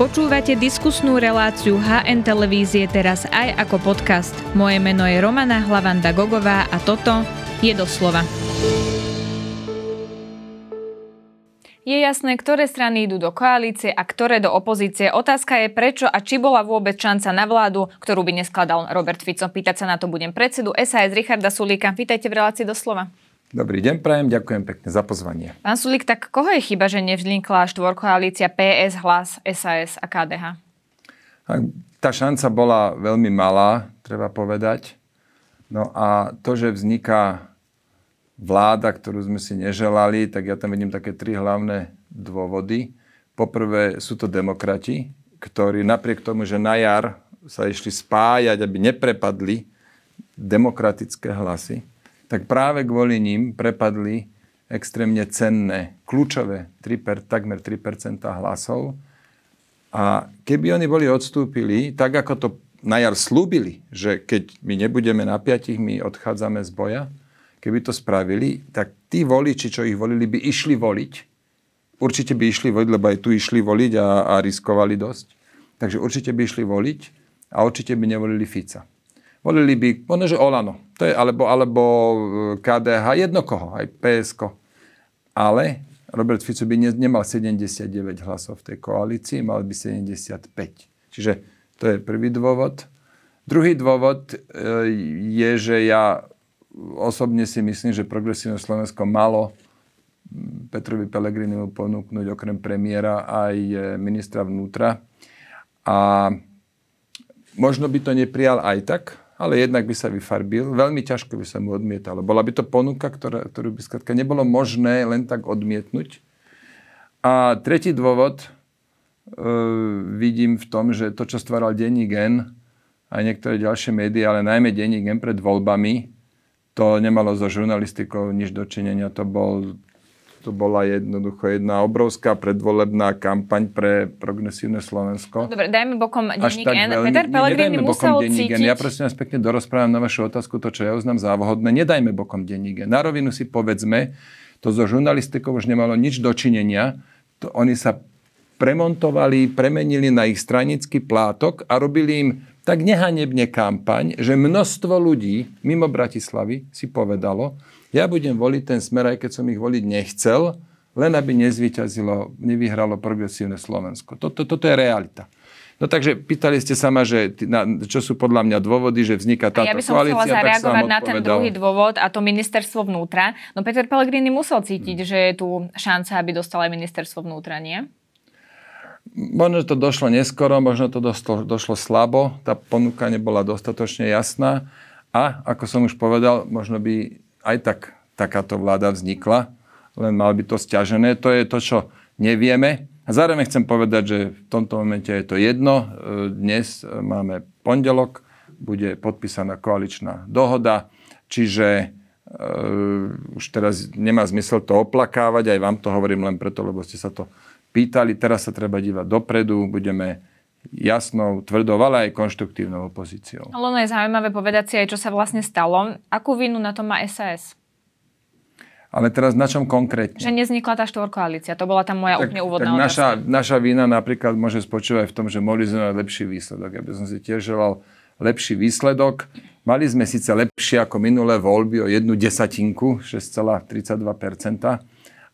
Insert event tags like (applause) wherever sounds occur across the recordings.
Počúvate diskusnú reláciu HN Televízie teraz aj ako podcast. Moje meno je Romana Hlavanda Gogová a toto je doslova. Je jasné, ktoré strany idú do koalície a ktoré do opozície. Otázka je prečo a či bola vôbec šanca na vládu, ktorú by neskladal Robert Fico. Pýtať sa na to budem predsedu SAS Richarda Sulíka. Vítajte v relácii doslova. Dobrý deň, prajem, ďakujem pekne za pozvanie. Pán Sulík, tak koho je chyba, že nevznikla štvorkoalícia PS, Hlas, SAS a KDH? Tá šanca bola veľmi malá, treba povedať. No a to, že vzniká vláda, ktorú sme si neželali, tak ja tam vidím také tri hlavné dôvody. Poprvé sú to demokrati, ktorí napriek tomu, že na jar sa išli spájať, aby neprepadli demokratické hlasy, tak práve kvôli ním prepadli extrémne cenné, kľúčové 3, takmer 3% hlasov. A keby oni boli odstúpili, tak ako to na jar slúbili, že keď my nebudeme na piatich, my odchádzame z boja, keby to spravili, tak tí voliči, čo ich volili, by išli voliť. Určite by išli voliť, lebo aj tu išli voliť a, a riskovali dosť. Takže určite by išli voliť a určite by nevolili Fica. Volili by, možno, že Olano, to je, alebo, alebo e, KDH, jedno koho, aj PSK. Ale Robert Fico by ne, nemal 79 hlasov v tej koalícii, mal by 75. Čiže to je prvý dôvod. Druhý dôvod e, je, že ja osobne si myslím, že progresívne Slovensko malo Petrovi Pelegrinimu ponúknuť okrem premiéra aj e, ministra vnútra. A možno by to neprijal aj tak, ale jednak by sa vyfarbil. Veľmi ťažko by sa mu odmietalo. Bola by to ponuka, ktorá, ktorú by skladka nebolo možné len tak odmietnúť. A tretí dôvod e, vidím v tom, že to, čo stváral denní gen, aj niektoré ďalšie médiá, ale najmä denní gen pred voľbami, to nemalo so žurnalistikou nič dočinenia. To bol to bola jednoducho jedna obrovská predvolebná kampaň pre progresívne Slovensko. Dobre, dajme bokom denník N. Veľmi, Peter Pellegrini musel cítiť... Ja prosím vás pekne dorozprávam na vašu otázku to, čo ja uznám za vhodné. Nedajme bokom denník Na rovinu si povedzme, to so žurnalistikou už nemalo nič dočinenia. To, oni sa premontovali, premenili na ich stranický plátok a robili im tak nehanebne kampaň, že množstvo ľudí mimo Bratislavy si povedalo, ja budem voliť ten smer, aj keď som ich voliť nechcel, len aby nezvyťazilo, nevyhralo progresívne Slovensko. Toto, toto je realita. No takže pýtali ste sa ma, že na, čo sú podľa mňa dôvody, že vzniká táto koalícia. Ja by som koalícia, chcela zareagovať na ten druhý dôvod a to ministerstvo vnútra. No Peter Pellegrini musel cítiť, hmm. že je tu šanca, aby dostal aj ministerstvo vnútra, nie? Možno to došlo neskoro, možno to došlo, došlo slabo, tá ponuka nebola dostatočne jasná a, ako som už povedal, možno by aj tak takáto vláda vznikla, len mal by to stiažené. To je to, čo nevieme. A zároveň chcem povedať, že v tomto momente je to jedno. Dnes máme pondelok, bude podpísaná koaličná dohoda, čiže uh, už teraz nemá zmysel to oplakávať, aj vám to hovorím len preto, lebo ste sa to pýtali. Teraz sa treba dívať dopredu, budeme jasnou, tvrdou, ale aj konštruktívnou opozíciou. Ale ono je zaujímavé povedať si aj, čo sa vlastne stalo. Akú vinu na to má SAS? Ale teraz na čom konkrétne? Že neznikla tá štvorkoalícia. To bola tam moja tak, úplne úvodná tak naša, naša vina napríklad môže spočívať v tom, že mohli sme mať lepší výsledok. Ja by som si tiež želal lepší výsledok. Mali sme síce lepšie ako minulé voľby o jednu desatinku, 6,32%,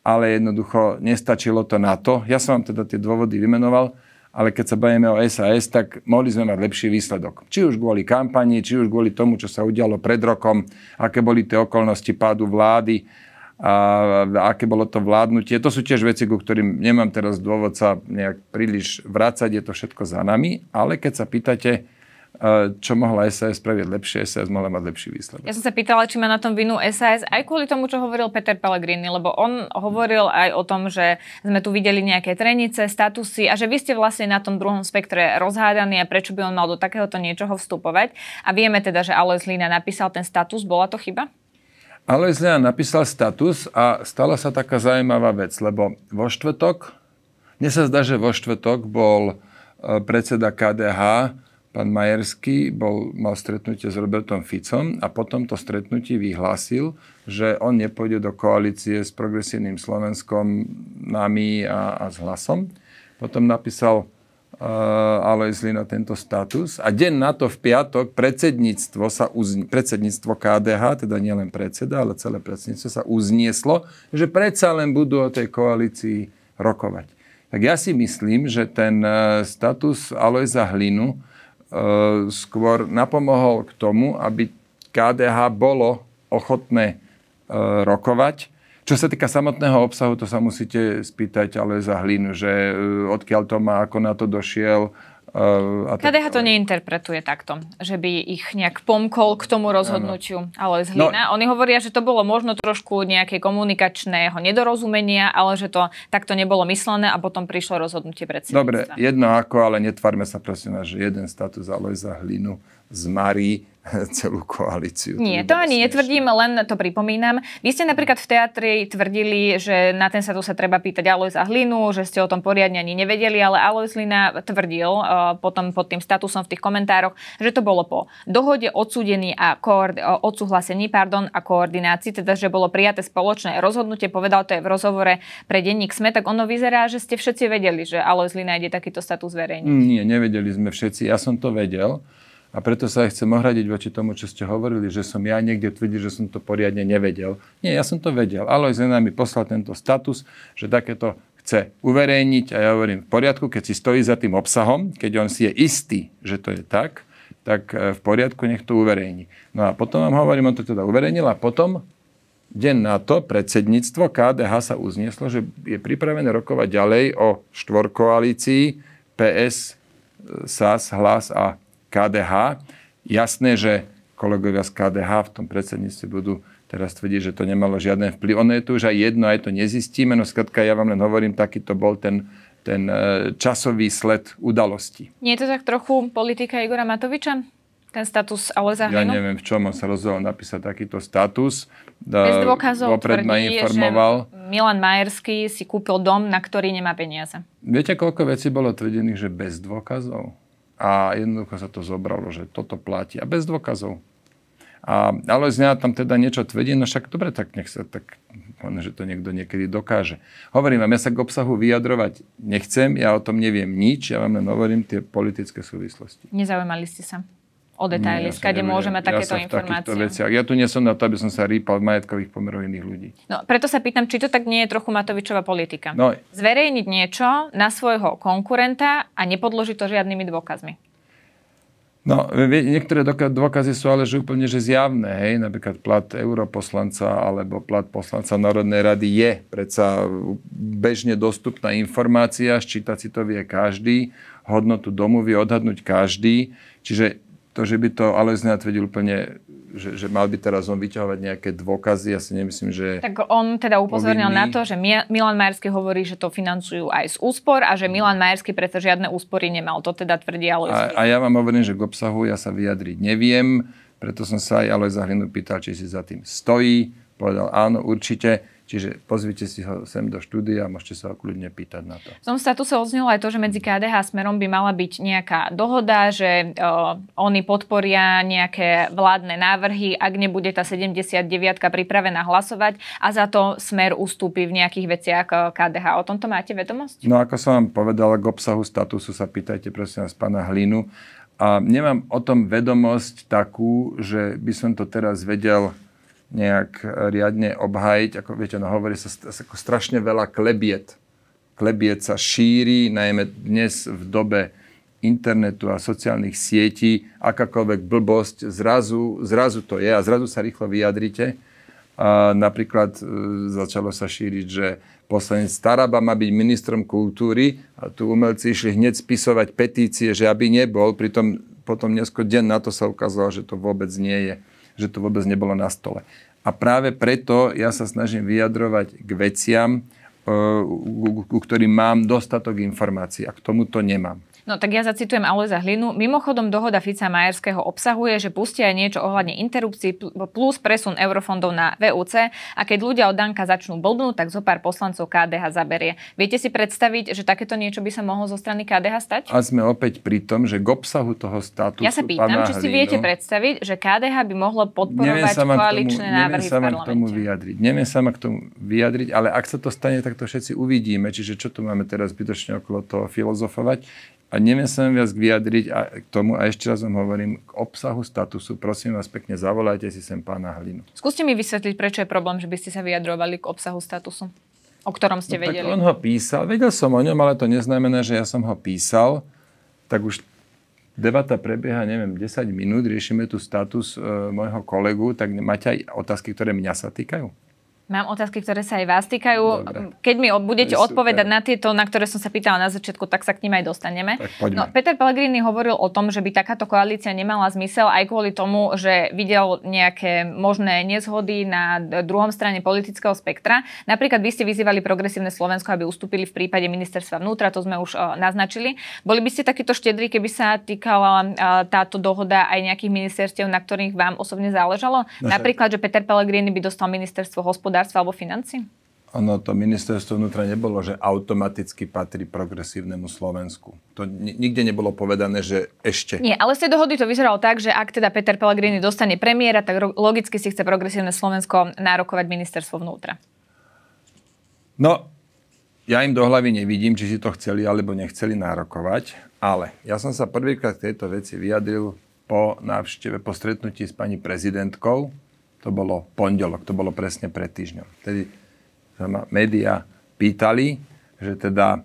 ale jednoducho nestačilo to na to. Ja som vám teda tie dôvody vymenoval ale keď sa bavíme o SAS, tak mohli sme mať lepší výsledok. Či už kvôli kampani, či už kvôli tomu, čo sa udialo pred rokom, aké boli tie okolnosti pádu vlády, a aké bolo to vládnutie. To sú tiež veci, ku ktorým nemám teraz dôvod sa nejak príliš vrácať, je to všetko za nami, ale keď sa pýtate, čo mohla SAS spraviť lepšie, SAS mohla mať lepší výsledok. Ja som sa pýtala, či má na tom vinu SAS aj kvôli tomu, čo hovoril Peter Pellegrini, lebo on hovoril aj o tom, že sme tu videli nejaké trenice, statusy a že vy ste vlastne na tom druhom spektre rozhádaní a prečo by on mal do takéhoto niečoho vstupovať. A vieme teda, že Alois Lina napísal ten status, bola to chyba? Alois Lina napísal status a stala sa taká zaujímavá vec, lebo vo štvrtok, mne sa zdá, že vo štvrtok bol e, predseda KDH pán Majerský bol, mal stretnutie s Robertom Ficom a po tomto stretnutí vyhlásil, že on nepôjde do koalície s progresívnym Slovenskom, nami a, a s hlasom. Potom napísal Alois na tento status a deň na to v piatok predsedníctvo, sa uzni- predsedníctvo KDH, teda nielen predseda, ale celé predsedníctvo sa uznieslo, že predsa len budú o tej koalícii rokovať. Tak ja si myslím, že ten e, status Alojza Hlinu skôr napomohol k tomu, aby KDH bolo ochotné e, rokovať, čo sa týka samotného obsahu, to sa musíte spýtať ale za hlinu, že e, odkiaľ to má, ako na to došiel. A KDH to neinterpretuje takto, že by ich nejak pomkol k tomu rozhodnutiu, ale z hlina. No, Oni hovoria, že to bolo možno trošku nejaké komunikačného nedorozumenia, ale že to takto nebolo myslené a potom prišlo rozhodnutie predsedníctva. Dobre, jedno ako, ale netvarme sa prosím že jeden status Alojza Hlinu zmarí (laughs) celú koalíciu. Nie, to, ani netvrdím, len to pripomínam. Vy ste napríklad v teatri tvrdili, že na ten status sa treba pýtať Alois a Hlinu, že ste o tom poriadne ani nevedeli, ale Alois Hlina tvrdil uh, potom pod tým statusom v tých komentároch, že to bolo po dohode odsúdení a koord- odsúhlasení pardon, a koordinácii, teda že bolo prijaté spoločné rozhodnutie, povedal to aj v rozhovore pre denník SME, tak ono vyzerá, že ste všetci vedeli, že Alois Hlina ide takýto status verejniť. Nie, nevedeli sme všetci, ja som to vedel. A preto sa aj chcem ohradiť voči tomu, čo ste hovorili, že som ja niekde tvrdil, že som to poriadne nevedel. Nie, ja som to vedel. Alois Zena mi poslal tento status, že takéto chce uverejniť a ja hovorím v poriadku, keď si stojí za tým obsahom, keď on si je istý, že to je tak, tak e, v poriadku, nech to uverejní. No a potom vám hovorím, on to teda uverejnil a potom deň na to predsedníctvo KDH sa uznieslo, že je pripravené rokovať ďalej o štvorkoalícii PS, SAS, Hlas a KDH. Jasné, že kolegovia z KDH v tom predsedníctve budú teraz tvrdiť, že to nemalo žiadny vplyv. Ono je tu už aj jedno, aj to nezistíme, no skratka ja vám len hovorím, taký to bol ten, ten e, časový sled udalosti. Nie je to tak trochu politika Igora Matoviča? Ten status ale za Ja neviem, v čom on sa rozhodol napísať takýto status. Bez dôkazov tvrdí, ma informoval. že Milan Majerský si kúpil dom, na ktorý nemá peniaze. Viete, koľko vecí bolo tvrdených, že bez dôkazov? A jednoducho sa to zobralo, že toto platí a bez dôkazov. A, ale z tam teda niečo tvrdí, no však dobre, tak nech sa tak, že to niekto niekedy dokáže. Hovorím vám, ja sa k obsahu vyjadrovať nechcem, ja o tom neviem nič, ja vám len hovorím tie politické súvislosti. Nezaujímali ste sa? O detaily, ja skade môžeme takéto ja informácie. Veciach. Ja tu nie som na to, aby som sa rýpal v majetkových pomerov iných ľudí. No, preto sa pýtam, či to tak nie je trochu Matovičová politika. No. Zverejniť niečo na svojho konkurenta a nepodložiť to žiadnymi dôkazmi. No, niektoré dôkazy sú ale že úplne že zjavné. Hej? Napríklad plat europoslanca alebo plat poslanca Národnej rady je predsa bežne dostupná informácia, ščítať si to vie každý, hodnotu domu vie odhadnúť každý. Čiže to, že by to Alois nenatvrdil úplne, že, že mal by teraz on vyťahovať nejaké dôkazy, ja si nemyslím, že... Tak on teda upozornil povinný. na to, že Milan Majerský hovorí, že to financujú aj z úspor a že Milan Majerský preto žiadne úspory nemal. To teda tvrdí Alois. A, a ja vám hovorím, že k obsahu ja sa vyjadriť neviem, preto som sa aj Alois Zahlinu pýtal, či si za tým stojí. Povedal áno, určite Čiže pozvite si ho sem do štúdia a môžete sa ho kľudne pýtať na to. V tom statuse odznelo aj to, že medzi KDH a Smerom by mala byť nejaká dohoda, že uh, oni podporia nejaké vládne návrhy, ak nebude tá 79 pripravená hlasovať a za to Smer ustúpi v nejakých veciach KDH. O tomto máte vedomosť? No ako som vám povedal, k obsahu statusu sa pýtajte prosím vás pána Hlinu. A nemám o tom vedomosť takú, že by som to teraz vedel nejak riadne obhajiť. Ako viete, no hovorí sa ako strašne veľa klebiet. Klebiet sa šíri, najmä dnes v dobe internetu a sociálnych sietí, akákoľvek blbosť, zrazu, zrazu to je a zrazu sa rýchlo vyjadrite. A napríklad e, začalo sa šíriť, že poslanec Staraba má byť ministrom kultúry a tu umelci išli hneď spisovať petície, že aby nebol, pritom potom neskôr deň na to sa ukázalo, že to vôbec nie je že to vôbec nebolo na stole. A práve preto ja sa snažím vyjadrovať k veciam, e, ku ktorým mám dostatok informácií a k tomuto nemám. No tak ja zacitujem Alojza Hlinu. Mimochodom dohoda Fica Majerského obsahuje, že pustia aj niečo ohľadne interrupcií plus presun eurofondov na VUC a keď ľudia od Danka začnú blbnúť, tak zo pár poslancov KDH zaberie. Viete si predstaviť, že takéto niečo by sa mohlo zo strany KDH stať? A sme opäť pri tom, že k obsahu toho statusu Ja sa pýtam, či si Hlinu, viete predstaviť, že KDH by mohlo podporovať koaličné tomu, návrhy sa k tomu vyjadriť. Neviem sa ma k tomu vyjadriť, ale ak sa to stane, tak to všetci uvidíme. Čiže čo tu máme teraz zbytočne okolo toho filozofovať? A neviem sa viac vyjadriť a k tomu, a ešte raz vám hovorím, k obsahu statusu, prosím vás pekne, zavolajte si sem pána Hlinu. Skúste mi vysvetliť, prečo je problém, že by ste sa vyjadrovali k obsahu statusu, o ktorom ste no, vedeli. Tak on ho písal, vedel som o ňom, ale to neznamená, že ja som ho písal. Tak už debata prebieha, neviem, 10 minút, riešime tu status e, môjho kolegu, tak máte aj otázky, ktoré mňa sa týkajú? Mám otázky, ktoré sa aj vás týkajú. Dobre. Keď mi budete odpovedať na tieto, na ktoré som sa pýtala na začiatku, tak sa k ním aj dostaneme. No, Peter Pellegrini hovoril o tom, že by takáto koalícia nemala zmysel aj kvôli tomu, že videl nejaké možné nezhody na druhom strane politického spektra. Napríklad vy ste vyzývali progresívne Slovensko, aby ustúpili v prípade ministerstva vnútra, to sme už uh, naznačili. Boli by ste takýto štedrí, keby sa týkala uh, táto dohoda aj nejakých ministerstiev, na ktorých vám osobne záležalo? No Napríklad, že Peter Pellegrini by dostal ministerstvo hospodárstva alebo financí? Ono to ministerstvo vnútra nebolo, že automaticky patrí progresívnemu Slovensku. To ni- nikde nebolo povedané, že ešte. Nie, ale z tej dohody to vyzeralo tak, že ak teda Peter Pellegrini dostane premiéra, tak logicky si chce progresívne Slovensko nárokovať ministerstvo vnútra. No, ja im do hlavy nevidím, či si to chceli alebo nechceli nárokovať, ale ja som sa prvýkrát k tejto veci vyjadril po návšteve, po stretnutí s pani prezidentkou. To bolo pondelok, to bolo presne pred týždňom. Tedy sa ma médiá pýtali, že teda e,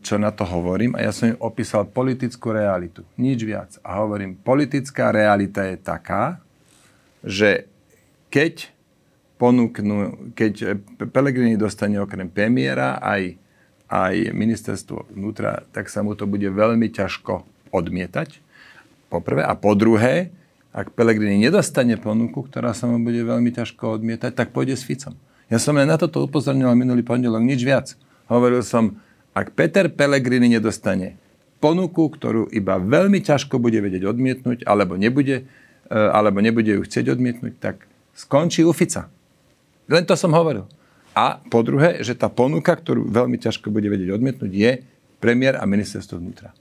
čo na to hovorím a ja som im opísal politickú realitu. Nič viac. A hovorím, politická realita je taká, že keď ponúknú, keď Pelegrini dostane okrem premiéra aj, aj ministerstvo vnútra, tak sa mu to bude veľmi ťažko odmietať. Po prvé. A po druhé, ak Pelegrini nedostane ponuku, ktorá sa mu bude veľmi ťažko odmietať, tak pôjde s Ficom. Ja som len na toto upozornil minulý pondelok, nič viac. Hovoril som, ak Peter Pellegrini nedostane ponuku, ktorú iba veľmi ťažko bude vedieť odmietnúť, alebo nebude, e, alebo nebude ju chcieť odmietnúť, tak skončí u Fica. Len to som hovoril. A po druhé, že tá ponuka, ktorú veľmi ťažko bude vedieť odmietnúť, je premiér a ministerstvo vnútra.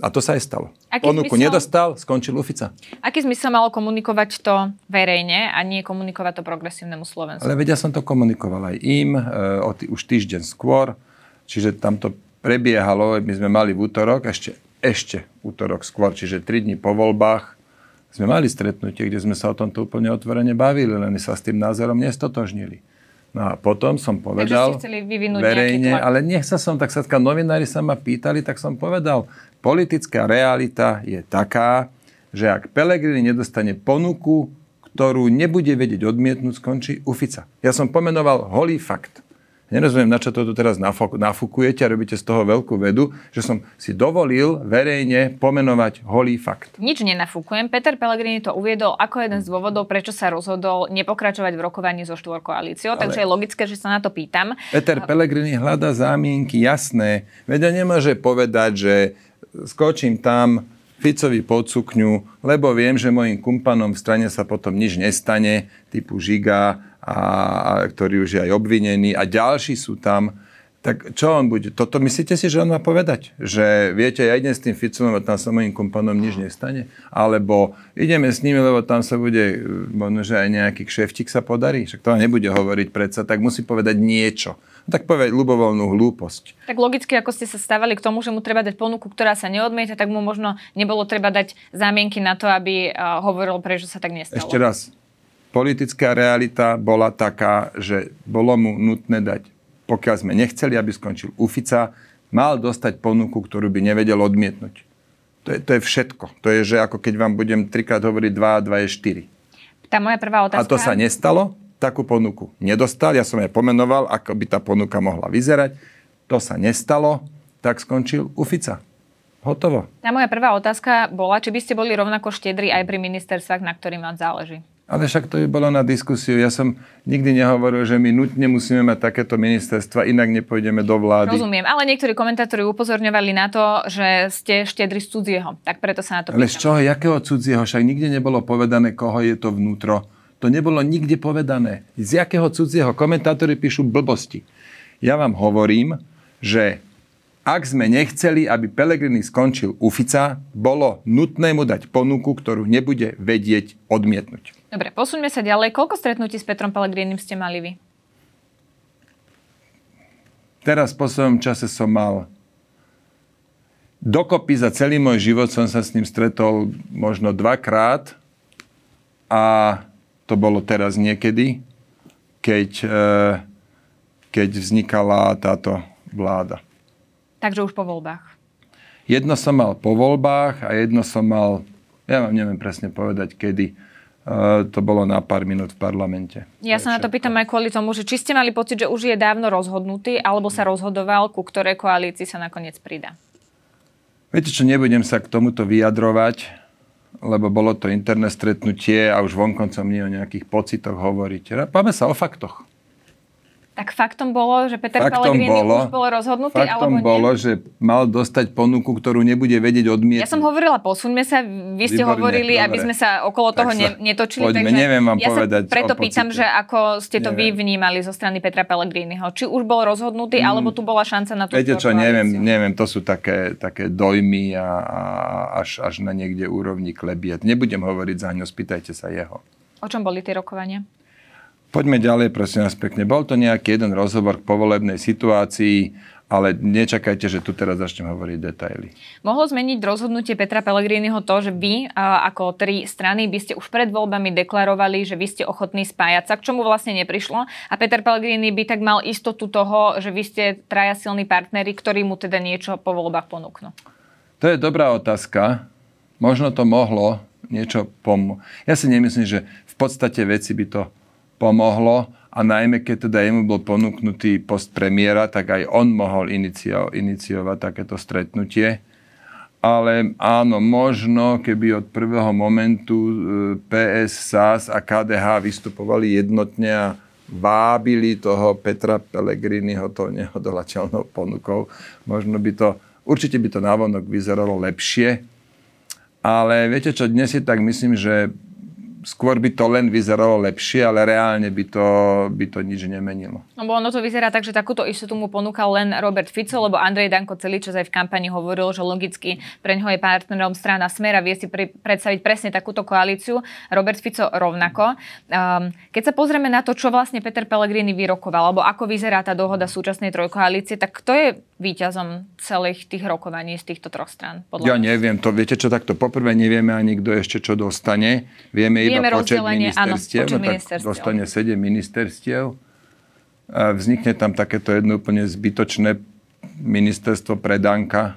A to sa aj stalo. Aký Ponuku zmysel- nedostal, skončil u Fica. Aký zmysel malo komunikovať to verejne a nie komunikovať to progresívnemu Slovensku? Ale vedia, som to komunikoval aj im e, o tý, už týždeň skôr, čiže tam to prebiehalo, my sme mali v útorok, ešte, ešte útorok skôr, čiže 3 dní po voľbách, sme mali stretnutie, kde sme sa o tomto úplne otvorene bavili, len sa s tým názorom nestotožnili. No a potom som povedal verejne, ale nech sa som, tak sa novinári sa ma pýtali, tak som povedal, politická realita je taká, že ak Pelegrini nedostane ponuku, ktorú nebude vedieť odmietnúť, skončí u Fica. Ja som pomenoval holý fakt. Nerozumiem, na čo to tu teraz nafúkujete a robíte z toho veľkú vedu, že som si dovolil verejne pomenovať holý fakt. Nič nenafúkujem. Peter Pellegrini to uviedol ako jeden z dôvodov, prečo sa rozhodol nepokračovať v rokovaní so štvorkoalíciou, Ale- takže je logické, že sa na to pýtam. Peter Pellegrini hľada zámienky jasné. On nemôže povedať, že skočím tam Ficovi pod sukňu, lebo viem, že mojim kumpanom v strane sa potom nič nestane, typu Žiga, a, a, ktorý už je aj obvinený a ďalší sú tam. Tak čo on bude? Toto myslíte si, že on má povedať? Že viete, ja idem s tým Ficom a tam sa mojim kumpanom nič nestane? Alebo ideme s nimi, lebo tam sa bude, možno, že aj nejaký kšeftik sa podarí? Však to nebude hovoriť predsa, tak musí povedať niečo. No, tak povedať ľubovoľnú hlúposť. Tak logicky, ako ste sa stávali k tomu, že mu treba dať ponuku, ktorá sa neodmieta, tak mu možno nebolo treba dať zámienky na to, aby uh, hovoril, prečo sa tak nestalo. Ešte raz. Politická realita bola taká, že bolo mu nutné dať, pokiaľ sme nechceli, aby skončil u Fica, mal dostať ponuku, ktorú by nevedel odmietnúť. To je, to je všetko. To je, že ako keď vám budem trikrát hovoriť 2 a 2 je 4. Tá moja prvá A otázka... to sa nestalo, takú ponuku nedostal, ja som aj pomenoval, ako by tá ponuka mohla vyzerať. To sa nestalo, tak skončil u Fica. Hotovo. Tá moja prvá otázka bola, či by ste boli rovnako štedri aj pri ministerstvách, na ktorým vám záleží. Ale však to by bolo na diskusiu. Ja som nikdy nehovoril, že my nutne musíme mať takéto ministerstva, inak nepôjdeme do vlády. Rozumiem, ale niektorí komentátori upozorňovali na to, že ste štedri z cudzieho, tak preto sa na to Ale z pýtam. čoho, jakého cudzieho? Však nikde nebolo povedané, koho je to vnútro. To nebolo nikde povedané. Z jakého cudzieho? Komentátori píšu blbosti. Ja vám hovorím, že ak sme nechceli, aby Pelegrini skončil u Fica, bolo nutné mu dať ponuku, ktorú nebude vedieť odmietnúť. Dobre, posuňme sa ďalej. Koľko stretnutí s Petrom Pellegrinim ste mali vy? Teraz v poslednom čase som mal dokopy za celý môj život som sa s ním stretol možno dvakrát a to bolo teraz niekedy, keď, e, keď vznikala táto vláda. Takže už po voľbách. Jedno som mal po voľbách a jedno som mal, ja vám neviem presne povedať kedy, to bolo na pár minút v parlamente. Ja sa na to pýtam aj kvôli tomu, že či ste mali pocit, že už je dávno rozhodnutý, alebo sa rozhodoval, ku ktorej koalícii sa nakoniec pridá? Viete čo, nebudem sa k tomuto vyjadrovať, lebo bolo to interné stretnutie a už vonkoncom nie o nejakých pocitoch hovoriť. Páme sa o faktoch. Tak faktom bolo, že Peter faktom Pellegrini bolo, už bol rozhodnutý, faktom alebo nie? bolo, že mal dostať ponuku, ktorú nebude vedieť odmietnúť. Ja som hovorila, posuňme sa, vy ste Výborné, hovorili, dobre. aby sme sa okolo toho sa, netočili. Poďme, takže neviem vám ja povedať sa preto pýtam, že ako ste to neviem. vy vnímali zo strany Petra Pellegriniho. Či už bol rozhodnutý, mm, alebo tu bola šanca na to. Viete čo, neviem, neviem, to sú také, také dojmy a, a až, až na niekde úrovni klebiet. Nebudem hovoriť za ňo, spýtajte sa jeho. O čom boli tie rokovania? Poďme ďalej, prosím vás pekne. Bol to nejaký jeden rozhovor k povolebnej situácii, ale nečakajte, že tu teraz začnem hovoriť detaily. Mohlo zmeniť rozhodnutie Petra Pellegriniho to, že vy ako tri strany by ste už pred voľbami deklarovali, že vy ste ochotní spájať sa, k čomu vlastne neprišlo a Peter Pellegrini by tak mal istotu toho, že vy ste traja silní partneri, ktorí mu teda niečo po voľbách ponúknú. To je dobrá otázka. Možno to mohlo niečo pomôcť. Ja si nemyslím, že v podstate veci by to pomohlo a najmä keď teda jemu bol ponúknutý post premiéra, tak aj on mohol inicio, iniciovať takéto stretnutie. Ale áno, možno, keby od prvého momentu e, PS, SAS a KDH vystupovali jednotne a vábili toho Petra Pellegriniho to nehodolateľnou ponukou, možno by to, určite by to návonok vyzeralo lepšie. Ale viete čo, dnes je tak, myslím, že skôr by to len vyzeralo lepšie, ale reálne by to, by to nič nemenilo. No bo ono to vyzerá tak, že takúto istotu mu ponúkal len Robert Fico, lebo Andrej Danko celý čas aj v kampani hovoril, že logicky pre ňoho je partnerom strana Smer a vie si pri, predstaviť presne takúto koalíciu. Robert Fico rovnako. Um, keď sa pozrieme na to, čo vlastne Peter Pellegrini vyrokoval, alebo ako vyzerá tá dohoda súčasnej trojkoalície, tak kto je víťazom celých tých rokovaní z týchto troch strán? Podľa ja neviem, to viete čo, takto poprvé nevieme ani kto ešte čo dostane. Vieme iba počet ministerstiev, áno, počet no, tak dostane 7 ministerstiev. A vznikne tam takéto jedno úplne zbytočné ministerstvo predanka.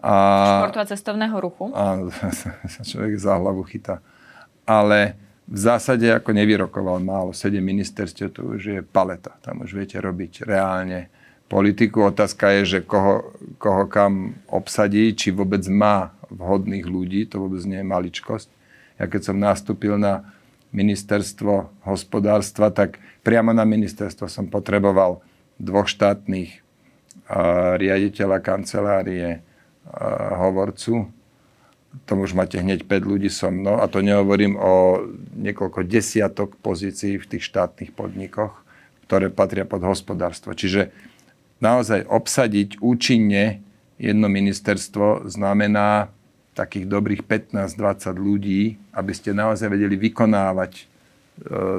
A, Športu a cestovného ruchu. A sa (laughs) človek za hlavu chytá. Ale v zásade ako nevyrokoval málo. 7 ministerstiev, to už je paleta. Tam už viete robiť reálne politiku. Otázka je, že koho, koho kam obsadí, či vôbec má vhodných ľudí, to vôbec nie je maličkosť. Ja keď som nastúpil na ministerstvo hospodárstva, tak priamo na ministerstvo som potreboval dvoch štátnych uh, riaditeľa kancelárie, hovorcu. Tomu už máte hneď 5 ľudí so mnou a to nehovorím o niekoľko desiatok pozícií v tých štátnych podnikoch, ktoré patria pod hospodárstvo. Čiže naozaj obsadiť účinne jedno ministerstvo znamená takých dobrých 15-20 ľudí, aby ste naozaj vedeli vykonávať e,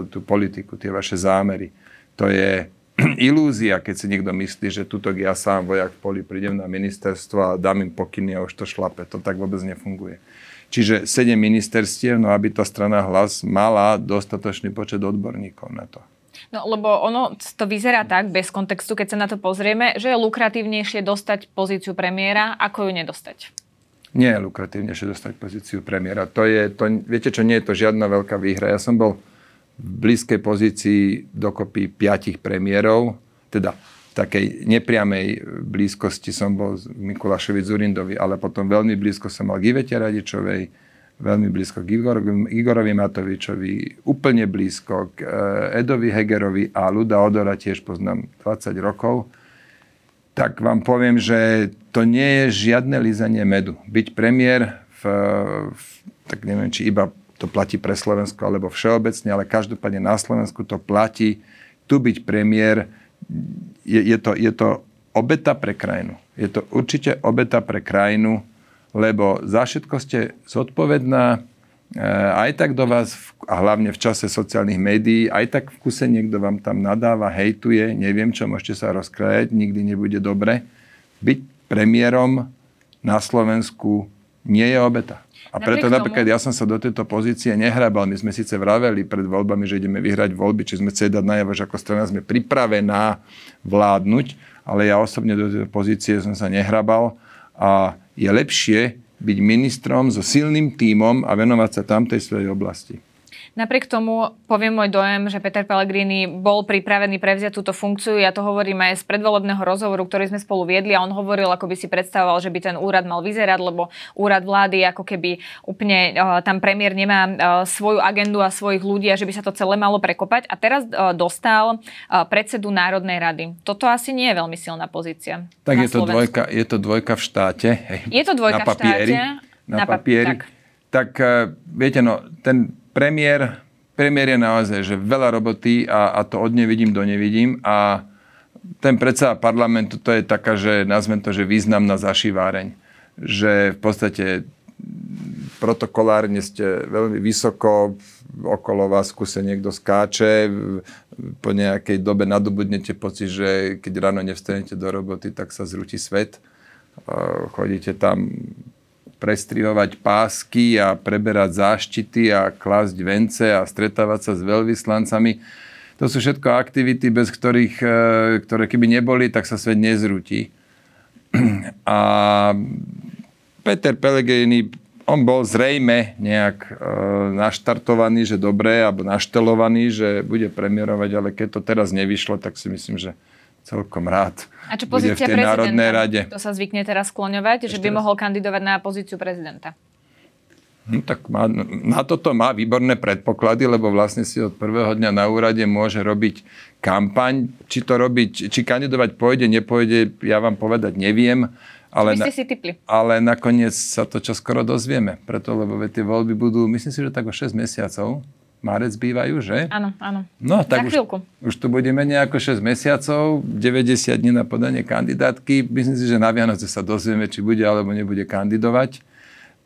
tú politiku, tie vaše zámery. To je (clears throat) ilúzia, keď si niekto myslí, že tuto ja sám vojak v poli prídem na ministerstvo a dám im pokyny a už to šlape. To tak vôbec nefunguje. Čiže sedem ministerstiev, no aby tá strana hlas mala dostatočný počet odborníkov na to. No lebo ono to vyzerá tak, bez kontextu, keď sa na to pozrieme, že je lukratívnejšie dostať pozíciu premiéra, ako ju nedostať nie je lukratívnejšie dostať pozíciu premiéra. To je, to, viete čo, nie je to žiadna veľká výhra. Ja som bol v blízkej pozícii dokopy piatich premiérov, teda v takej nepriamej blízkosti som bol Mikulašovi Zurindovi, ale potom veľmi blízko som mal Givete Radičovej, veľmi blízko k Igorovi, Matovičovi, úplne blízko k eh, Edovi Hegerovi a Luda Odora tiež poznám 20 rokov tak vám poviem, že to nie je žiadne lízanie medu. Byť premiér, v, v, tak neviem, či iba to platí pre Slovensko alebo všeobecne, ale každopádne na Slovensku to platí. Tu byť premiér, je, je, to, je to obeta pre krajinu. Je to určite obeta pre krajinu, lebo za všetko ste zodpovedná, Eh, aj tak do vás, a hlavne v čase sociálnych médií, aj tak v kuse niekto vám tam nadáva, hejtuje, neviem čo, môžete sa rozkrajať, nikdy nebude dobre. Byť premiérom, na Slovensku nie je obeta. A preto tomu... napríklad ja som sa do tejto pozície nehrabal. My sme síce vraveli pred voľbami, že ideme vyhrať voľby, či sme chceli dať najavo, že ako strana sme pripravená vládnuť, ale ja osobne do tejto pozície som sa nehrabal a je lepšie byť ministrom so silným tímom a venovať sa tamtej svojej oblasti. Napriek tomu poviem môj dojem, že Peter Pellegrini bol pripravený prevziať túto funkciu. Ja to hovorím aj z predvolebného rozhovoru, ktorý sme spolu viedli a on hovoril, ako by si predstavoval, že by ten úrad mal vyzerať, lebo úrad vlády ako keby úplne uh, tam premiér nemá uh, svoju agendu a svojich ľudí a že by sa to celé malo prekopať. A teraz uh, dostal predsedu Národnej rady. Toto asi nie je veľmi silná pozícia. Tak je to, dvojka, je to dvojka v štáte. Hej. Je to dvojka na papieri, v štáte. Na, na papieri. Tak, tak viete, no, ten premiér, premiér je naozaj, že veľa roboty a, a to od nevidím do nevidím a ten predseda parlamentu to je taká, že nazvem to, že významná zašiváreň. Že v podstate protokolárne ste veľmi vysoko, okolo vás kuse niekto skáče, po nejakej dobe nadobudnete pocit, že keď ráno nevstanete do roboty, tak sa zrúti svet. Chodíte tam prestrihovať pásky a preberať záštity a klásť vence a stretávať sa s veľvyslancami. To sú všetko aktivity, bez ktorých, e, ktoré keby neboli, tak sa svet nezrúti. A Peter Pellegrini, on bol zrejme nejak e, naštartovaný, že dobre, alebo naštelovaný, že bude premiérovať, ale keď to teraz nevyšlo, tak si myslím, že celkom rád. A čo pozícia bude v tej Národnej rade. To sa zvykne teraz skloňovať, Ešte že by raz. mohol kandidovať na pozíciu prezidenta. No, tak má, na toto má výborné predpoklady, lebo vlastne si od prvého dňa na úrade môže robiť kampaň. Či to robiť, či kandidovať pôjde, nepôjde, ja vám povedať neviem. Ale, na, si typli? ale nakoniec sa to čoskoro dozvieme. Preto, lebo tie voľby budú, myslím si, že tak o 6 mesiacov marec bývajú, že? Áno, áno. No, tak už, už tu bude menej ako 6 mesiacov, 90 dní na podanie kandidátky. Myslím si, že na Vianoce sa dozvieme, či bude alebo nebude kandidovať.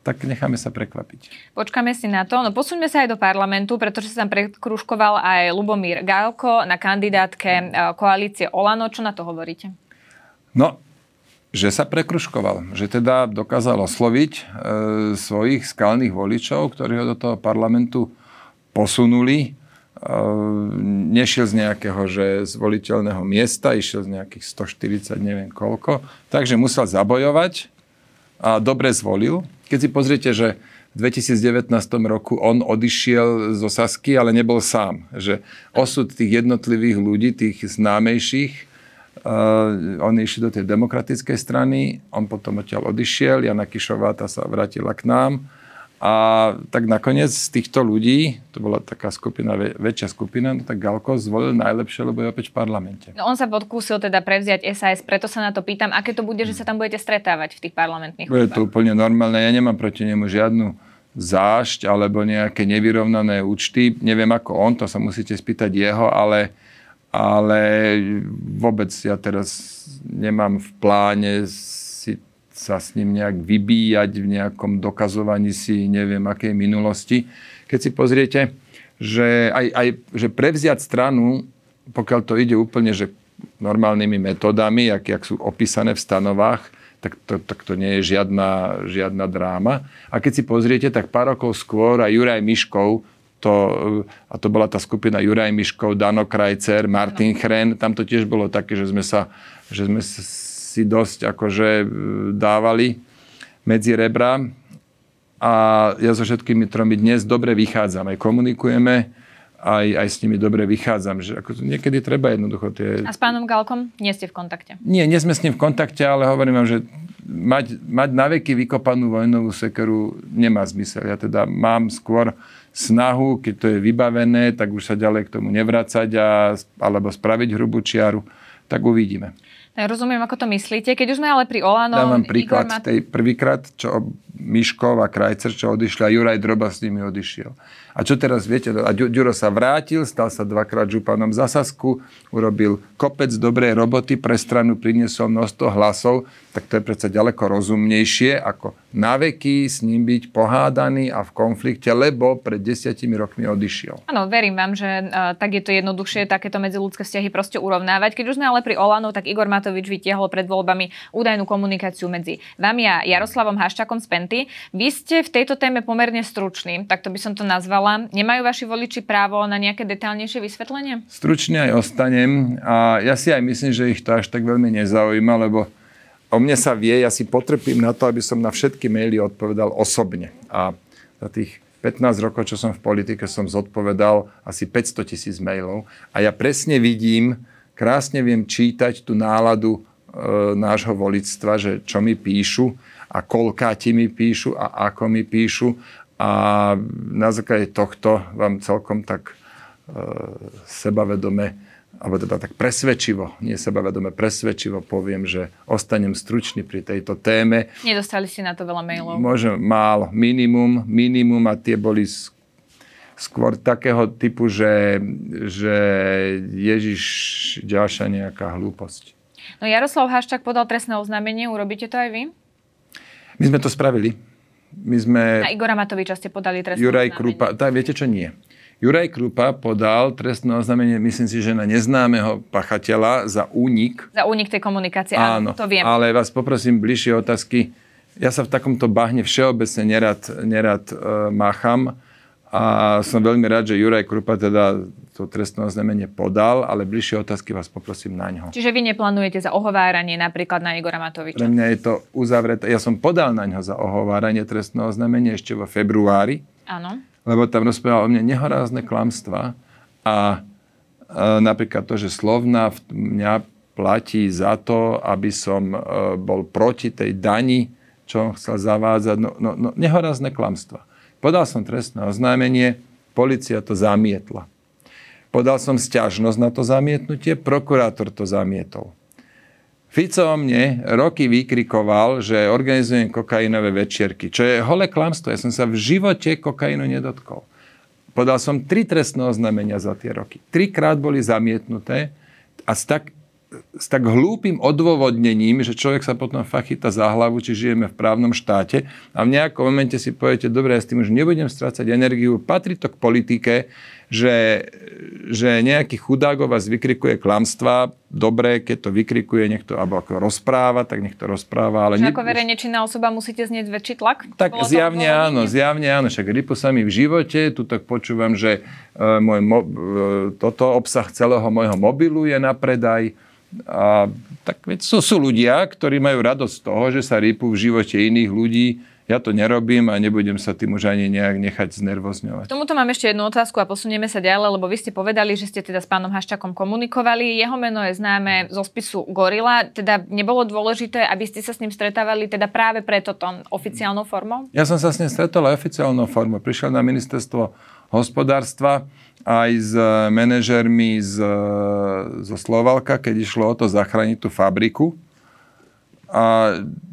Tak necháme sa prekvapiť. Počkáme si na to. No posuňme sa aj do parlamentu, pretože sa tam prekruškoval aj Lubomír Gálko na kandidátke e, koalície Olano. Čo na to hovoríte? No, že sa prekruškoval, že teda dokázal osloviť e, svojich skalných voličov, ktorí ho do toho parlamentu posunuli. Nešiel z nejakého že zvoliteľného miesta, išiel z nejakých 140, neviem koľko. Takže musel zabojovať a dobre zvolil. Keď si pozriete, že v 2019 roku on odišiel zo Sasky, ale nebol sám. Že osud tých jednotlivých ľudí, tých známejších, Uh, on išli do tej demokratickej strany, on potom odtiaľ odišiel, Jana Kišová tá sa vrátila k nám a tak nakoniec z týchto ľudí, to bola taká skupina, väčšia skupina, no tak Galko zvolil najlepšie, lebo je opäť v parlamente. No on sa podkúsil teda prevziať SAS, preto sa na to pýtam, aké to bude, že sa tam budete stretávať v tých parlamentných Je to úplne normálne, ja nemám proti nemu žiadnu zášť alebo nejaké nevyrovnané účty. Neviem ako on, to sa musíte spýtať jeho, ale, ale vôbec ja teraz nemám v pláne sa s ním nejak vybíjať v nejakom dokazovaní si neviem akej minulosti. Keď si pozriete, že, aj, aj, že prevziať stranu, pokiaľ to ide úplne, že normálnymi metodami, jak, jak sú opísané v stanovách, tak to, tak to nie je žiadna, žiadna dráma. A keď si pozriete, tak pár rokov skôr aj Juraj Miškov, to, a to bola tá skupina Juraj Miškov, Dano Krajcer, Martin Chren, tam to tiež bolo také, že sme sa, že sme si dosť akože e, dávali medzi rebra. A ja so všetkými tromi dnes dobre vychádzam. Aj komunikujeme, aj, aj s nimi dobre vychádzam. Že ako niekedy treba jednoducho tie... A s pánom Galkom nie ste v kontakte? Nie, nie sme s ním v kontakte, ale hovorím vám, že mať, mať na veky vykopanú vojnovú sekeru nemá zmysel. Ja teda mám skôr snahu, keď to je vybavené, tak už sa ďalej k tomu nevracať a, alebo spraviť hrubú čiaru, tak uvidíme. Ja rozumiem, ako to myslíte. Keď už sme ale pri Olano... Dávam príklad. Mat... Tej prvýkrát, čo Miškov a Krajcer, čo odišli a Juraj Droba s nimi odišiel. A čo teraz viete? A Ďuro sa vrátil, stal sa dvakrát županom za Sasku, urobil kopec dobrej roboty, pre stranu priniesol množstvo hlasov, tak to je predsa ďaleko rozumnejšie, ako na veky s ním byť pohádaný a v konflikte, lebo pred desiatimi rokmi odišiel. Áno, verím vám, že uh, tak je to jednoduchšie takéto medziludské vzťahy proste urovnávať. Keď už sme ale pri Olano, tak Igor Matovič vytiahol pred voľbami údajnú komunikáciu medzi vami a Jaroslavom Haščakom z Penty. Vy ste v tejto téme pomerne stručný, tak to by som to nazvala. Nemajú vaši voliči právo na nejaké detálnejšie vysvetlenie? Stručne aj ostanem a ja si aj myslím, že ich to až tak veľmi nezaujíma, lebo o mne sa vie, ja si potrpím na to, aby som na všetky maily odpovedal osobne. A za tých 15 rokov, čo som v politike, som zodpovedal asi 500 tisíc mailov a ja presne vidím, krásne viem čítať tú náladu e, nášho volictva, že čo mi píšu a koľkáti mi píšu a ako mi píšu a na základe tohto vám celkom tak e, sebavedome alebo teda tak presvedčivo, nie sebavedome, presvedčivo poviem, že ostanem stručný pri tejto téme. Nedostali ste na to veľa mailov? Môžem, málo, minimum, minimum a tie boli skôr takého typu, že, že Ježiš ďalšia nejaká hlúposť. No Jaroslav Haščák podal trestné oznámenie, urobíte to aj vy? My sme to spravili. My sme... Na Igora Matoviča ste podali trestné Juraj oznámenie. Krupa, tak viete čo, nie. Juraj Krupa podal trestné oznámenie, myslím si, že na neznámeho pachateľa za únik. Za únik tej komunikácie, áno, áno, to viem. ale vás poprosím bližšie otázky. Ja sa v takomto bahne všeobecne nerad, nerad uh, mácham a som veľmi rád, že Juraj Krupa teda to trestné oznámenie podal, ale bližšie otázky vás poprosím na ňo. Čiže vy neplánujete za ohováranie napríklad na Igora Matoviča? Pre mňa je to uzavreté. Ja som podal na ňo za ohováranie trestného oznámenia ešte vo februári. Áno lebo tam rozprával o mne nehorázne klamstva a, a napríklad to, že slovna mňa platí za to, aby som e, bol proti tej dani, čo on chcel zavádzať. No, no, no nehorázne klamstva. Podal som trestné oznámenie, policia to zamietla. Podal som stiažnosť na to zamietnutie, prokurátor to zamietol. Fico o mne roky vykrikoval, že organizujem kokainové večierky, čo je holé klamstvo. Ja som sa v živote kokainu nedotkol. Podal som tri trestné oznámenia za tie roky. Trikrát boli zamietnuté a s tak, s tak hlúpým odôvodnením, že človek sa potom fakt chyta za hlavu, či žijeme v právnom štáte a v nejakom momente si poviete, dobre, ja s tým už nebudem strácať energiu, patrí to k politike, že, že nejaký chudák vás vykrikuje klamstva, dobre, keď to vykrikuje niekto, alebo ako rozpráva, tak nech to rozpráva. Ale ne... ako verejne činná osoba musíte znieť väčší tlak? Tak Bolo zjavne áno, zjavne áno, však rypu sa mi v živote, tu tak počúvam, že uh, môj mo- uh, toto obsah celého môjho mobilu je na predaj. A tak veď sú, sú ľudia, ktorí majú radosť z toho, že sa rypu v živote iných ľudí ja to nerobím a nebudem sa tým už ani nejak nechať znervozňovať. K tomuto mám ešte jednu otázku a posunieme sa ďalej, lebo vy ste povedali, že ste teda s pánom Haščakom komunikovali. Jeho meno je známe zo spisu Gorila. Teda nebolo dôležité, aby ste sa s ním stretávali teda práve preto tom oficiálnou formou? Ja som sa s ním stretol aj oficiálnou formou. Prišiel na ministerstvo hospodárstva aj s manažermi z, zo Slovalka, keď išlo o to zachrániť tú fabriku a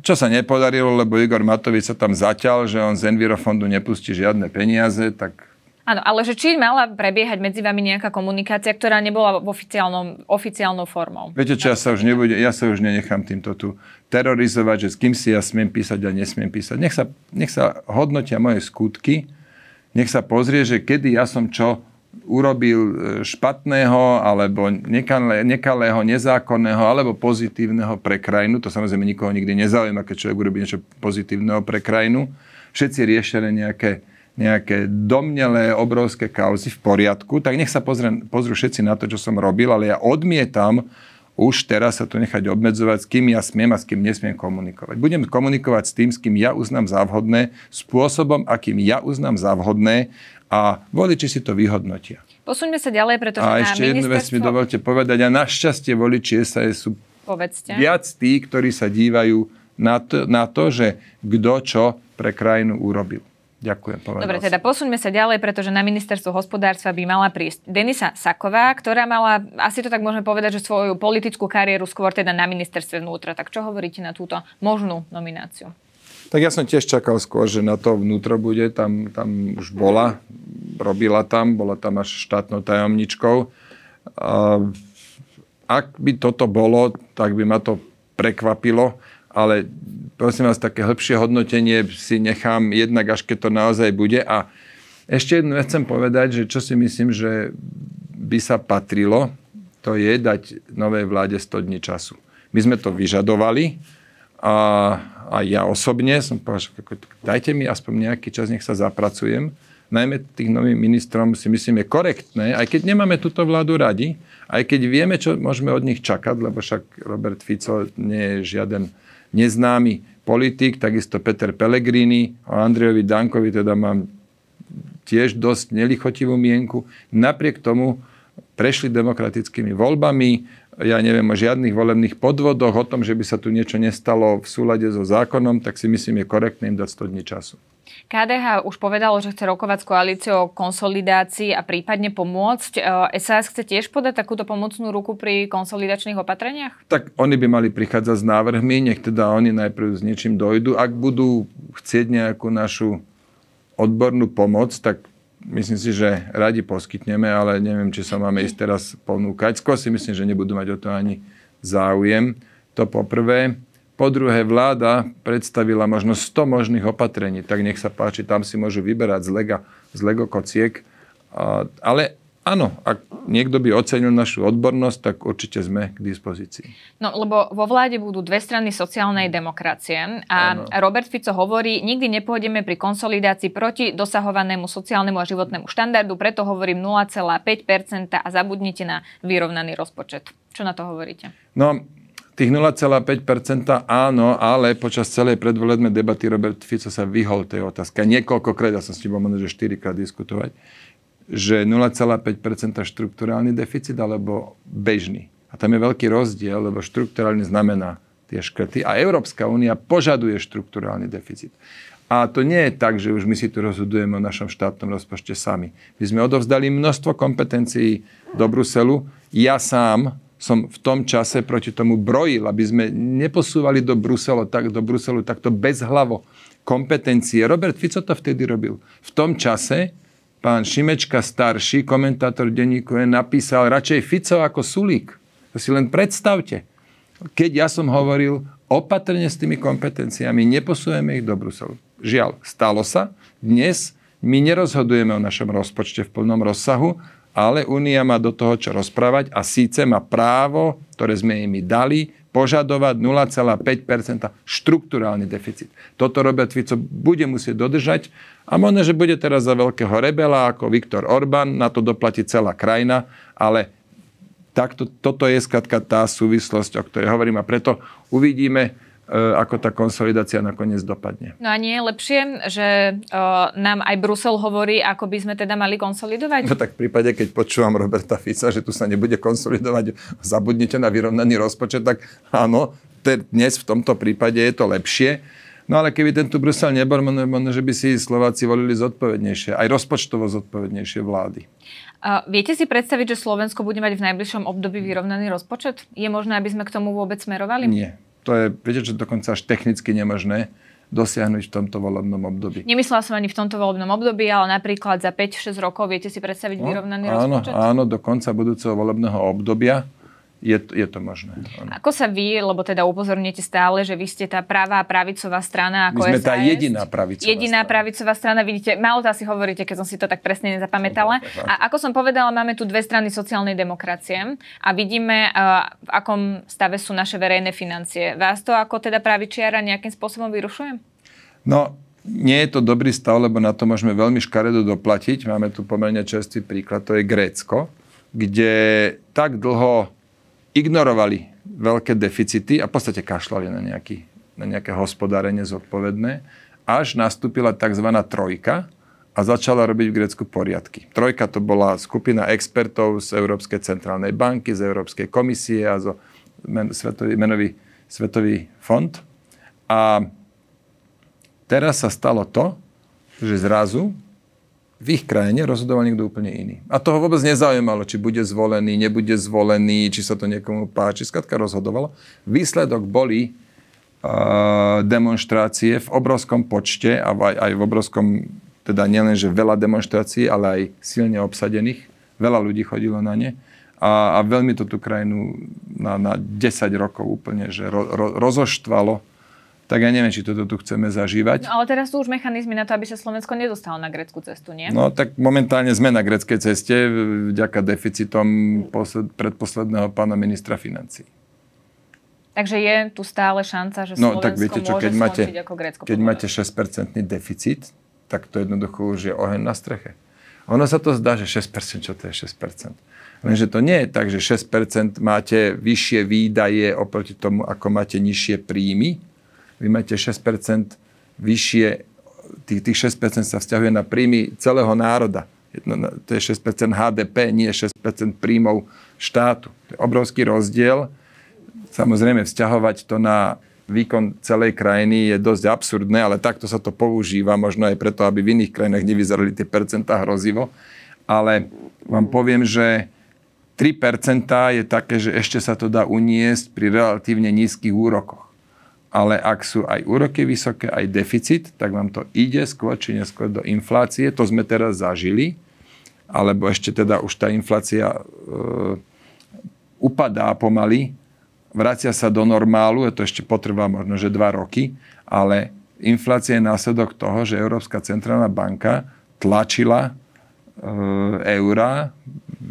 čo sa nepodarilo, lebo Igor Matovič sa tam zaťal, že on z Envirofondu nepustí žiadne peniaze, tak Áno, ale že či mala prebiehať medzi vami nejaká komunikácia, ktorá nebola v oficiálnom, oficiálnou formou? Viete čo, ja sa už, nebude, ja sa už nenechám týmto tu terorizovať, že s kým si ja smiem písať a nesmiem písať. Nech sa, nech sa hodnotia moje skutky, nech sa pozrie, že kedy ja som čo urobil e, špatného alebo nekalé, nekalého, nezákonného alebo pozitívneho pre krajinu. To samozrejme nikoho nikdy nezaujíma, keď človek urobí niečo pozitívneho pre krajinu. Všetci riešia nejaké, nejaké domnelé obrovské kauzy v poriadku, tak nech sa pozrie, pozrú všetci na to, čo som robil, ale ja odmietam už teraz sa to nechať obmedzovať, s kým ja smiem a s kým nesmiem komunikovať. Budem komunikovať s tým, s kým ja uznám za vhodné, spôsobom, akým ja uznám za vhodné a voliči si to vyhodnotia. Posuňme sa ďalej, pretože A ešte jednu vec mi dovolte povedať. A našťastie voliči SAS sú Povedzte. viac tí, ktorí sa dívajú na to, na to že kto čo pre krajinu urobil. Ďakujem. Dobre, teda posuňme sa ďalej, pretože na ministerstvo hospodárstva by mala prísť Denisa Saková, ktorá mala, asi to tak môžeme povedať, že svoju politickú kariéru skôr teda na ministerstve vnútra. Tak čo hovoríte na túto možnú nomináciu? Tak ja som tiež čakal skôr, že na to vnútro bude, tam, tam už bola, robila tam, bola tam až štátnou tajomničkou. A ak by toto bolo, tak by ma to prekvapilo, ale prosím vás, také hĺbšie hodnotenie si nechám jednak, až keď to naozaj bude. A ešte jednu vec chcem povedať, že čo si myslím, že by sa patrilo, to je dať novej vláde 100 dní času. My sme to vyžadovali a, a ja osobne som povedal, že dajte mi aspoň nejaký čas, nech sa zapracujem. Najmä tých novým ministrom si myslím je korektné, aj keď nemáme túto vládu radi, aj keď vieme, čo môžeme od nich čakať, lebo však Robert Fico nie je žiaden neznámy politik, takisto Peter Pellegrini, o Andrejovi Dankovi teda mám tiež dosť nelichotivú mienku. Napriek tomu prešli demokratickými voľbami, ja neviem o žiadnych volebných podvodoch, o tom, že by sa tu niečo nestalo v súlade so zákonom, tak si myslím, je korektné im dať 100 dní času. KDH už povedalo, že chce rokovať s koalíciou o konsolidácii a prípadne pomôcť. SAS e, chce tiež podať takúto pomocnú ruku pri konsolidačných opatreniach? Tak oni by mali prichádzať s návrhmi, nech teda oni najprv s niečím dojdu. Ak budú chcieť nejakú našu odbornú pomoc, tak myslím si, že radi poskytneme, ale neviem, či sa máme ísť teraz ponúkať. Skôr si myslím, že nebudú mať o to ani záujem. To poprvé. Po druhé, vláda predstavila možno 100 možných opatrení, tak nech sa páči, tam si môžu vyberať z, lega, z Lego kociek. Ale Áno, ak niekto by ocenil našu odbornosť, tak určite sme k dispozícii. No, lebo vo vláde budú dve strany sociálnej demokracie a ano. Robert Fico hovorí, nikdy nepôjdeme pri konsolidácii proti dosahovanému sociálnemu a životnému štandardu, preto hovorím 0,5% a zabudnite na vyrovnaný rozpočet. Čo na to hovoríte? No, tých 0,5% áno, ale počas celej predvolebnej debaty Robert Fico sa vyhol tej otázke. Niekoľkokrát, ja som s tým bol že 4 krát diskutovať že 0,5% štruktúrálny deficit alebo bežný. A tam je veľký rozdiel, lebo štruktúrálny znamená tie škrty a Európska únia požaduje štruktúrálny deficit. A to nie je tak, že už my si tu rozhodujeme o našom štátnom rozpočte sami. My sme odovzdali množstvo kompetencií do Bruselu. Ja sám som v tom čase proti tomu brojil, aby sme neposúvali do Bruselu, tak, do Bruselu takto bezhlavo kompetencie. Robert Fico to vtedy robil. V tom čase pán Šimečka starší, komentátor denníku, napísal radšej Fico ako Sulík. To si len predstavte. Keď ja som hovoril opatrne s tými kompetenciami, neposujeme ich do Bruselu. Žiaľ, stalo sa. Dnes my nerozhodujeme o našom rozpočte v plnom rozsahu, ale Únia má do toho čo rozprávať a síce má právo, ktoré sme im dali, požadovať 0,5% štruktúrálny deficit. Toto Robert Fico bude musieť dodržať a možno, že bude teraz za veľkého rebela ako Viktor Orbán, na to doplatí celá krajina, ale takto, toto je skratka tá súvislosť, o ktorej hovorím a preto uvidíme, ako tá konsolidácia nakoniec dopadne. No a nie je lepšie, že uh, nám aj Brusel hovorí, ako by sme teda mali konsolidovať? No tak v prípade, keď počúvam Roberta Fica, že tu sa nebude konsolidovať, zabudnite na vyrovnaný rozpočet, tak áno, dnes v tomto prípade je to lepšie. No ale keby tento Brusel nebol, možno, že by si Slováci volili zodpovednejšie, aj rozpočtovo zodpovednejšie vlády. Uh, viete si predstaviť, že Slovensko bude mať v najbližšom období vyrovnaný rozpočet? Je možné, aby sme k tomu vôbec smerovali? Nie to je, viete, že dokonca až technicky nemožné dosiahnuť v tomto volebnom období. Nemyslela som ani v tomto volebnom období, ale napríklad za 5-6 rokov viete si predstaviť no, vyrovnaný áno, rozpočet? Áno, do konca budúceho volebného obdobia je, je to možné. Ano. Ako sa vy, lebo teda upozornite stále, že vy ste tá pravá pravicová strana ako My sme SAS, tá jediná pravicová Jediná strana. pravicová strana, vidíte, málo asi hovoríte, keď som si to tak presne nezapamätala. A ako som povedala, máme tu dve strany sociálnej demokracie a vidíme, v akom stave sú naše verejné financie. Vás to ako teda pravičiara nejakým spôsobom vyrušuje? No, nie je to dobrý stav, lebo na to môžeme veľmi škaredo doplatiť. Máme tu pomerne čerstvý príklad, to je Grécko, kde tak dlho ignorovali veľké deficity a v podstate kašľali na, nejaký, na nejaké hospodárenie zodpovedné, až nastúpila tzv. trojka a začala robiť v Grécku poriadky. Trojka to bola skupina expertov z Európskej centrálnej banky, z Európskej komisie a zo men, Svetový, menový Svetový fond. A teraz sa stalo to, že zrazu v ich krajine rozhodoval niekto úplne iný. A toho vôbec nezaujímalo, či bude zvolený, nebude zvolený, či sa to niekomu páči. Skladka rozhodovalo. Výsledok boli demonstrácie v obrovskom počte a aj, aj v obrovskom, teda nielen, že veľa demonstrácií, ale aj silne obsadených. Veľa ľudí chodilo na ne. A, a veľmi to tú krajinu na, na 10 rokov úplne, že ro, ro, rozoštvalo tak ja neviem, či toto tu chceme zažívať. No, ale teraz sú už mechanizmy na to, aby sa Slovensko nedostalo na greckú cestu, nie? No tak momentálne sme na greckej ceste vďaka deficitom posled, predposledného pána ministra financí. Takže je tu stále šanca, že no, Slovensko tak viete čo, keď máte, ako Grécko. Keď máte 6% deficit, tak to jednoducho už je oheň na streche. Ono sa to zdá, že 6%, čo to je 6%. Lenže to nie je tak, že 6% máte vyššie výdaje oproti tomu, ako máte nižšie príjmy, vy máte 6% vyššie, tých, tých 6% sa vzťahuje na príjmy celého národa. To je 6% HDP, nie 6% príjmov štátu. To je obrovský rozdiel. Samozrejme, vzťahovať to na výkon celej krajiny je dosť absurdné, ale takto sa to používa, možno aj preto, aby v iných krajinách nevyzerali tie percentá hrozivo. Ale vám poviem, že 3% je také, že ešte sa to dá uniesť pri relatívne nízkych úrokoch ale ak sú aj úroky vysoké, aj deficit, tak vám to ide skôr či neskôr do inflácie. To sme teraz zažili, alebo ešte teda už tá inflácia e, upadá pomaly, vracia sa do normálu, to ešte potrvá možno, že dva roky, ale inflácia je následok toho, že Európska centrálna banka tlačila e, eura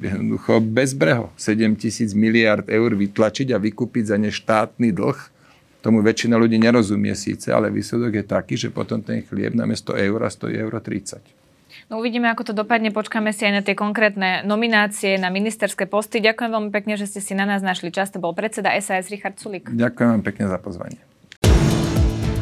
jednoducho bezbreho. 7 tisíc miliard eur vytlačiť a vykúpiť za ne štátny dlh, Tomu väčšina ľudí nerozumie síce, ale výsledok je taký, že potom ten chlieb namiesto eura stojí euro 30. No uvidíme, ako to dopadne. Počkáme si aj na tie konkrétne nominácie na ministerské posty. Ďakujem veľmi pekne, že ste si na nás našli čas. To bol predseda SAS Richard Sulik. Ďakujem vám pekne za pozvanie.